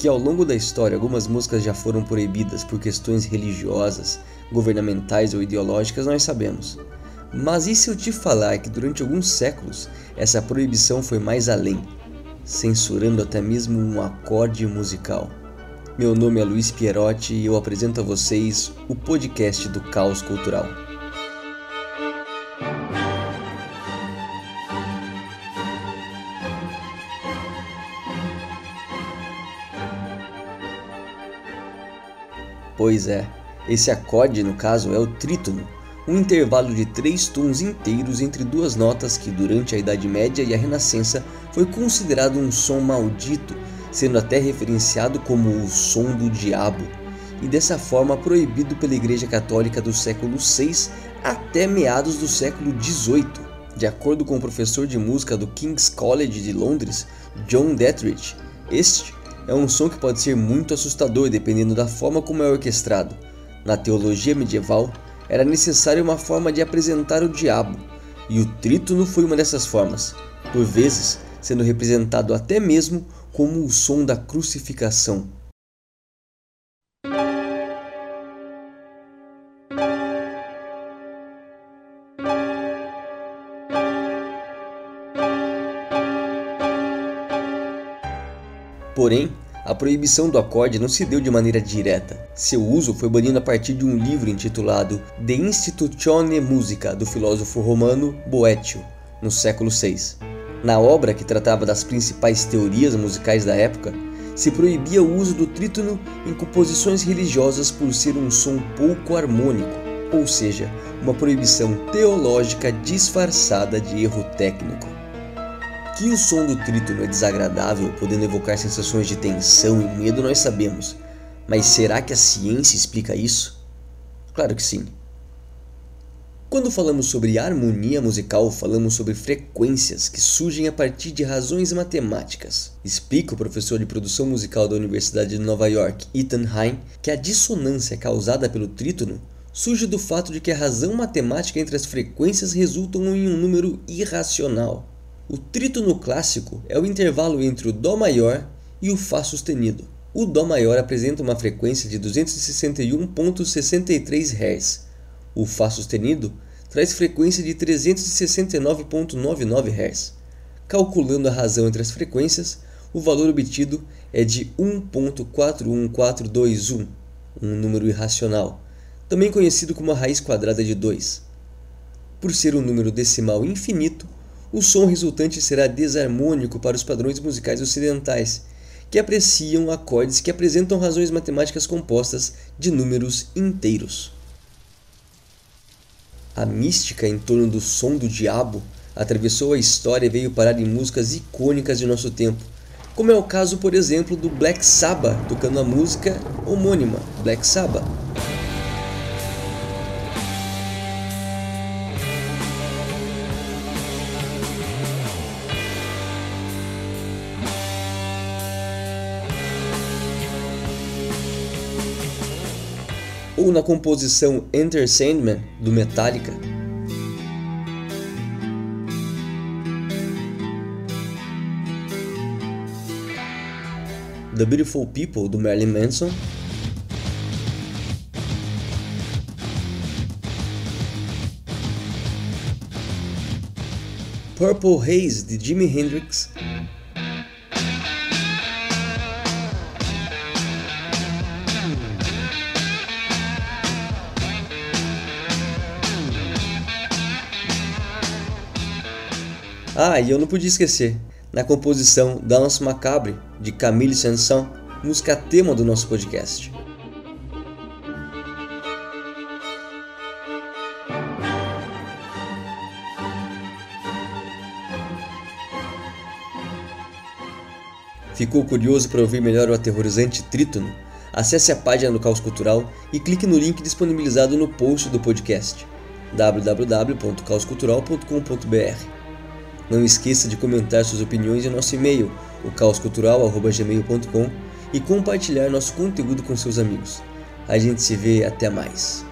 que ao longo da história algumas músicas já foram proibidas por questões religiosas, governamentais ou ideológicas, nós sabemos. Mas e se eu te falar que durante alguns séculos essa proibição foi mais além, censurando até mesmo um acorde musical? Meu nome é Luiz Pierotti e eu apresento a vocês o podcast do Caos Cultural. Pois é, esse acorde no caso é o trítono, um intervalo de três tons inteiros entre duas notas que durante a Idade Média e a Renascença foi considerado um som maldito, sendo até referenciado como o som do diabo, e dessa forma proibido pela Igreja Católica do século VI até meados do século XVIII. De acordo com o professor de música do King's College de Londres, John Dethridge, este é um som que pode ser muito assustador dependendo da forma como é orquestrado. Na teologia medieval, era necessária uma forma de apresentar o diabo, e o trítono foi uma dessas formas, por vezes sendo representado até mesmo como o som da crucificação. Porém, a proibição do acorde não se deu de maneira direta. Seu uso foi banido a partir de um livro intitulado De Institutione Musica, do filósofo romano Boetio, no século VI. Na obra, que tratava das principais teorias musicais da época, se proibia o uso do trítono em composições religiosas por ser um som pouco harmônico, ou seja, uma proibição teológica disfarçada de erro técnico. Que o som do trítono é desagradável, podendo evocar sensações de tensão e medo, nós sabemos. Mas será que a ciência explica isso? Claro que sim. Quando falamos sobre harmonia musical, falamos sobre frequências que surgem a partir de razões matemáticas. Explica o professor de produção musical da Universidade de Nova York, Ethan Hein, que a dissonância causada pelo trítono surge do fato de que a razão matemática entre as frequências resultam em um número irracional. O trítono clássico é o intervalo entre o Dó maior e o Fá sustenido. O Dó maior apresenta uma frequência de 261.63 Hz. O Fá sustenido traz frequência de 369.99 Hz. Calculando a razão entre as frequências, o valor obtido é de 1.41421, um número irracional, também conhecido como a raiz quadrada de 2. Por ser um número decimal infinito, o som resultante será desarmônico para os padrões musicais ocidentais, que apreciam acordes que apresentam razões matemáticas compostas de números inteiros. A mística em torno do som do diabo atravessou a história e veio parar em músicas icônicas de nosso tempo, como é o caso, por exemplo, do Black Sabbath tocando a música homônima Black Sabbath. Ou na composição Enter Sandman do Metallica. The Beautiful People do Marilyn Manson. Purple Haze de Jimi Hendrix. Ah, e eu não podia esquecer, na composição Danse Macabre, de Camille Saint-Saëns, música tema do nosso podcast. Ficou curioso para ouvir melhor o aterrorizante trítono? Acesse a página do Caos Cultural e clique no link disponibilizado no post do podcast www.caoscultural.com.br. Não esqueça de comentar suas opiniões em nosso e-mail, o caoscultural.gmail.com e compartilhar nosso conteúdo com seus amigos. A gente se vê até mais.